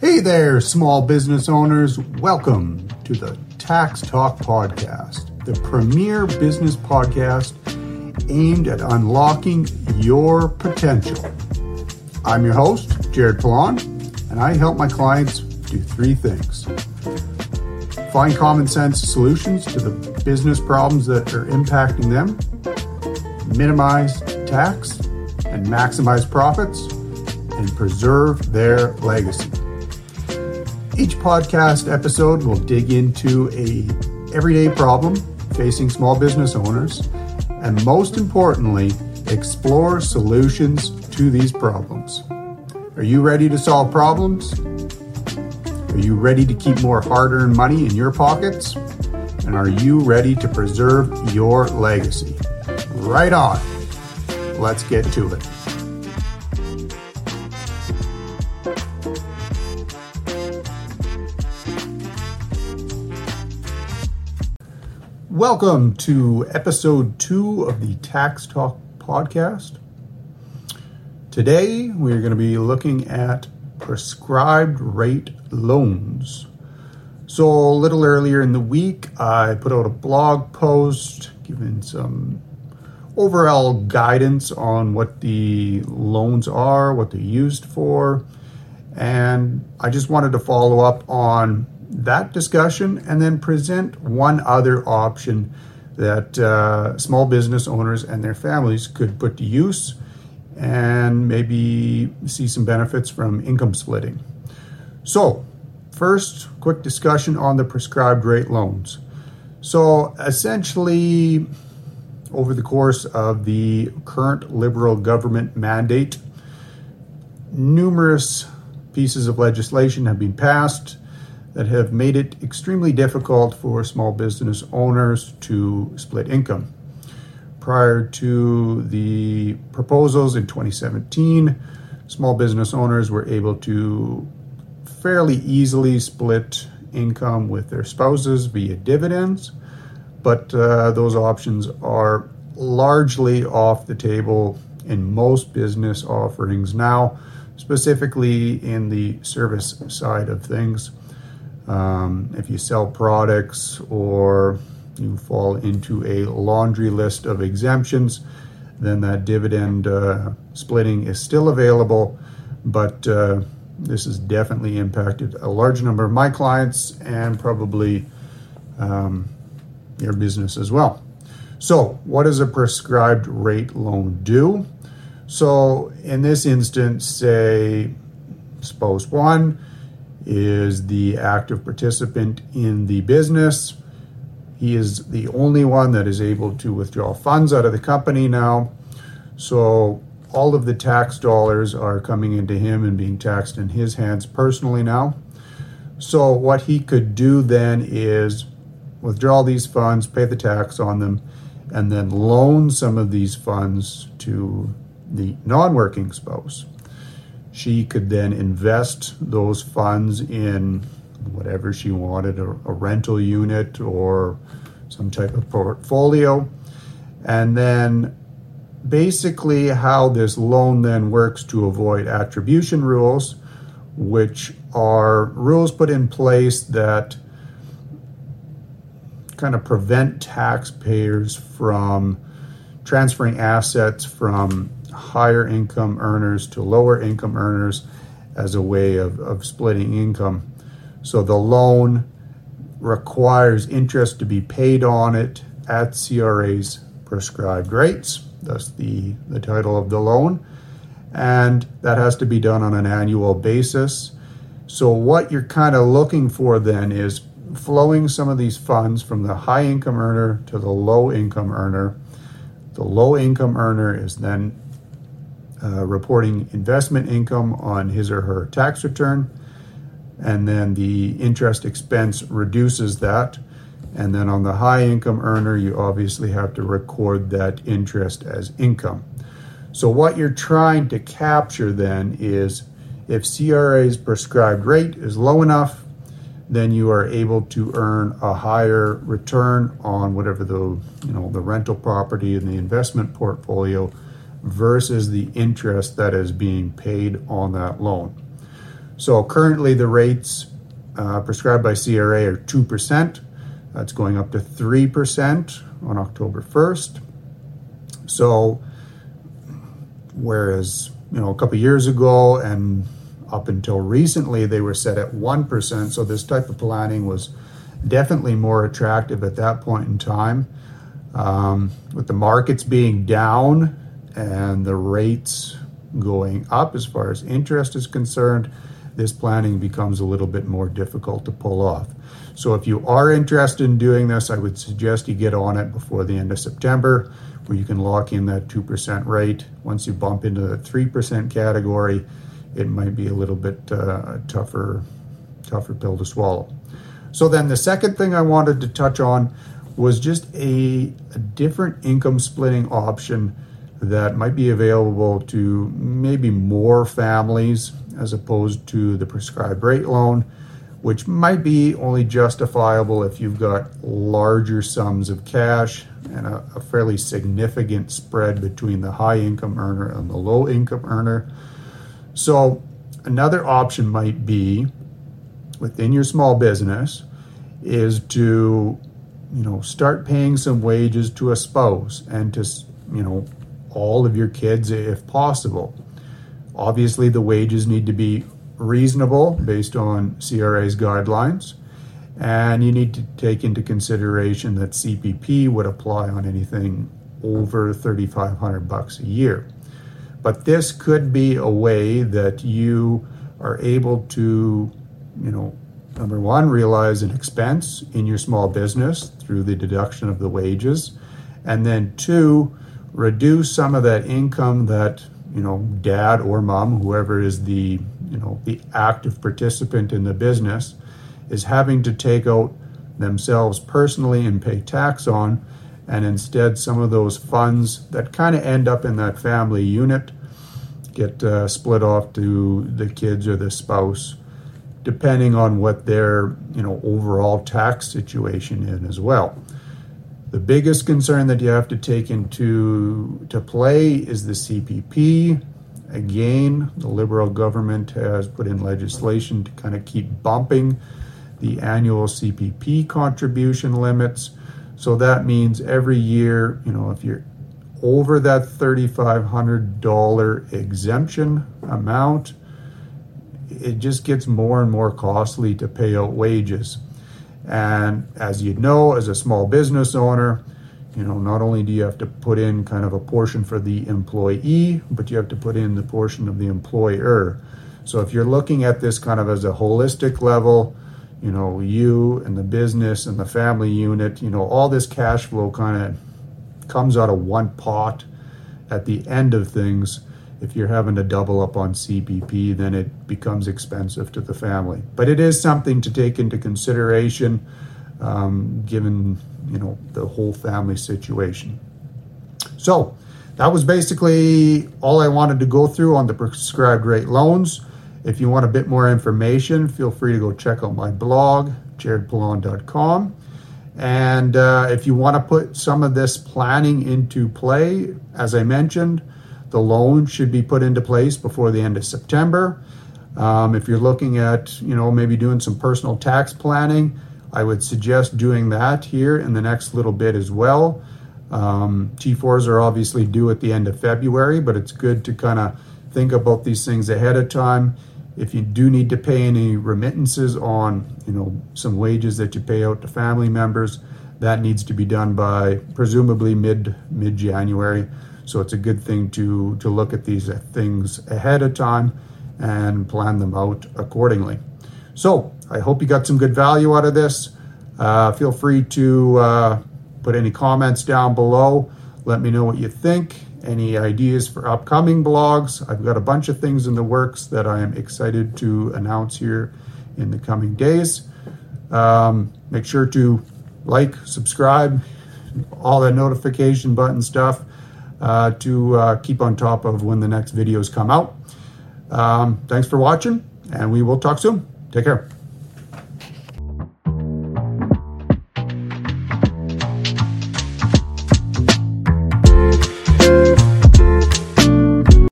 Hey there, small business owners. Welcome to the Tax Talk Podcast, the premier business podcast aimed at unlocking your potential. I'm your host, Jared Pilon, and I help my clients do three things find common sense solutions to the business problems that are impacting them, minimize tax and maximize profits, and preserve their legacy. Each podcast episode will dig into a everyday problem facing small business owners and most importantly, explore solutions to these problems. Are you ready to solve problems? Are you ready to keep more hard-earned money in your pockets? And are you ready to preserve your legacy? Right on. Let's get to it. Welcome to episode two of the Tax Talk podcast. Today we're going to be looking at prescribed rate loans. So, a little earlier in the week, I put out a blog post giving some overall guidance on what the loans are, what they're used for, and I just wanted to follow up on that discussion and then present one other option that uh, small business owners and their families could put to use and maybe see some benefits from income splitting. So, first, quick discussion on the prescribed rate loans. So, essentially, over the course of the current Liberal government mandate, numerous pieces of legislation have been passed that have made it extremely difficult for small business owners to split income. Prior to the proposals in 2017, small business owners were able to fairly easily split income with their spouses via dividends, but uh, those options are largely off the table in most business offerings now, specifically in the service side of things. Um, if you sell products or you fall into a laundry list of exemptions, then that dividend uh, splitting is still available. But uh, this has definitely impacted a large number of my clients and probably um, your business as well. So, what does a prescribed rate loan do? So, in this instance, say spouse one is the active participant in the business. He is the only one that is able to withdraw funds out of the company now. So all of the tax dollars are coming into him and being taxed in his hands personally now. So what he could do then is withdraw these funds, pay the tax on them, and then loan some of these funds to the non working spouse she could then invest those funds in whatever she wanted a, a, rental unit or some type of portfolio. And then basically, how this loan then works to avoid attribution rules, which are rules put in place that kind of prevent taxpayers from transferring assets from higher income earners to lower income earners as a way of, of splitting income. So the loan requires interest to be paid on it at CRA's prescribed rates, thus the, the title of the loan. And that has to be done on an annual basis. So, what you're kind of looking for then is flowing some of these funds from the high income earner to the low income earner. The low income earner is then uh, reporting investment income on his or her tax return, and then the interest expense reduces that. And then on the high income earner, you obviously have to record that interest as income. So, what you're trying to capture then is if CRA's prescribed rate is low enough, then you are able to earn a higher return on whatever the you know the rental property and the investment portfolio versus the interest that is being paid on that loan. So currently the rates uh, prescribed by CRA are 2%. That's going up to 3% on October 1st. So whereas, you know, a couple years ago and up until recently they were set at 1%, so this type of planning was definitely more attractive at that point in time. Um, with the markets being down and the rates going up as far as interest is concerned, this planning becomes a little bit more difficult to pull off. So if you are interested in doing this, I would suggest you get on it before the end of September, where you can lock in that 2% rate. Once you bump into the 3% category, it might be a little bit uh, tougher, tougher pill to swallow. So then the second thing I wanted to touch on was just a, a different income splitting option that might be available to maybe more families as opposed to the prescribed rate loan, which might be only justifiable if you've got larger sums of cash and a, a fairly significant spread between the high income earner and the low income earner. So, another option might be within your small business is to you know start paying some wages to a spouse and to you know all of your kids if possible obviously the wages need to be reasonable based on CRA's guidelines and you need to take into consideration that CPP would apply on anything over 3500 bucks a year but this could be a way that you are able to you know Number one, realize an expense in your small business through the deduction of the wages. And then two, reduce some of that income that, you know, dad or mom, whoever is the, you know, the active participant in the business, is having to take out themselves personally and pay tax on. And instead, some of those funds that kind of end up in that family unit get uh, split off to the kids or the spouse depending on what their you know overall tax situation is as well. The biggest concern that you have to take into to play is the CPP. Again, the Liberal government has put in legislation to kind of keep bumping the annual CPP contribution limits. So that means every year, you know, if you're over that $3,500 exemption amount, it just gets more and more costly to pay out wages. And as you know, as a small business owner, you know, not only do you have to put in kind of a portion for the employee, but you have to put in the portion of the employer. So if you're looking at this kind of as a holistic level, you know, you and the business and the family unit, you know, all this cash flow kind of comes out of one pot at the end of things if you're having to double up on CPP, then it becomes expensive to the family. But it is something to take into consideration, um, given you know the whole family situation. So that was basically all I wanted to go through on the prescribed rate loans. If you want a bit more information, feel free to go check out my blog, jaredpilon.com. And uh, if you want to put some of this planning into play, as I mentioned, the loan should be put into place before the end of September. Um, if you're looking at, you know, maybe doing some personal tax planning, I would suggest doing that here in the next little bit as well. Um, T4s are obviously due at the end of February, but it's good to kind of think about these things ahead of time. If you do need to pay any remittances on, you know, some wages that you pay out to family members, that needs to be done by presumably mid mid January. So it's a good thing to, to look at these things ahead of time and plan them out accordingly. So I hope you got some good value out of this. Uh, feel free to uh, put any comments down below. Let me know what you think. Any ideas for upcoming blogs? I've got a bunch of things in the works that I am excited to announce here in the coming days. Um, make sure to like, subscribe, all that notification button stuff uh, to uh, keep on top of when the next videos come out. Um, thanks for watching, and we will talk soon. Take care.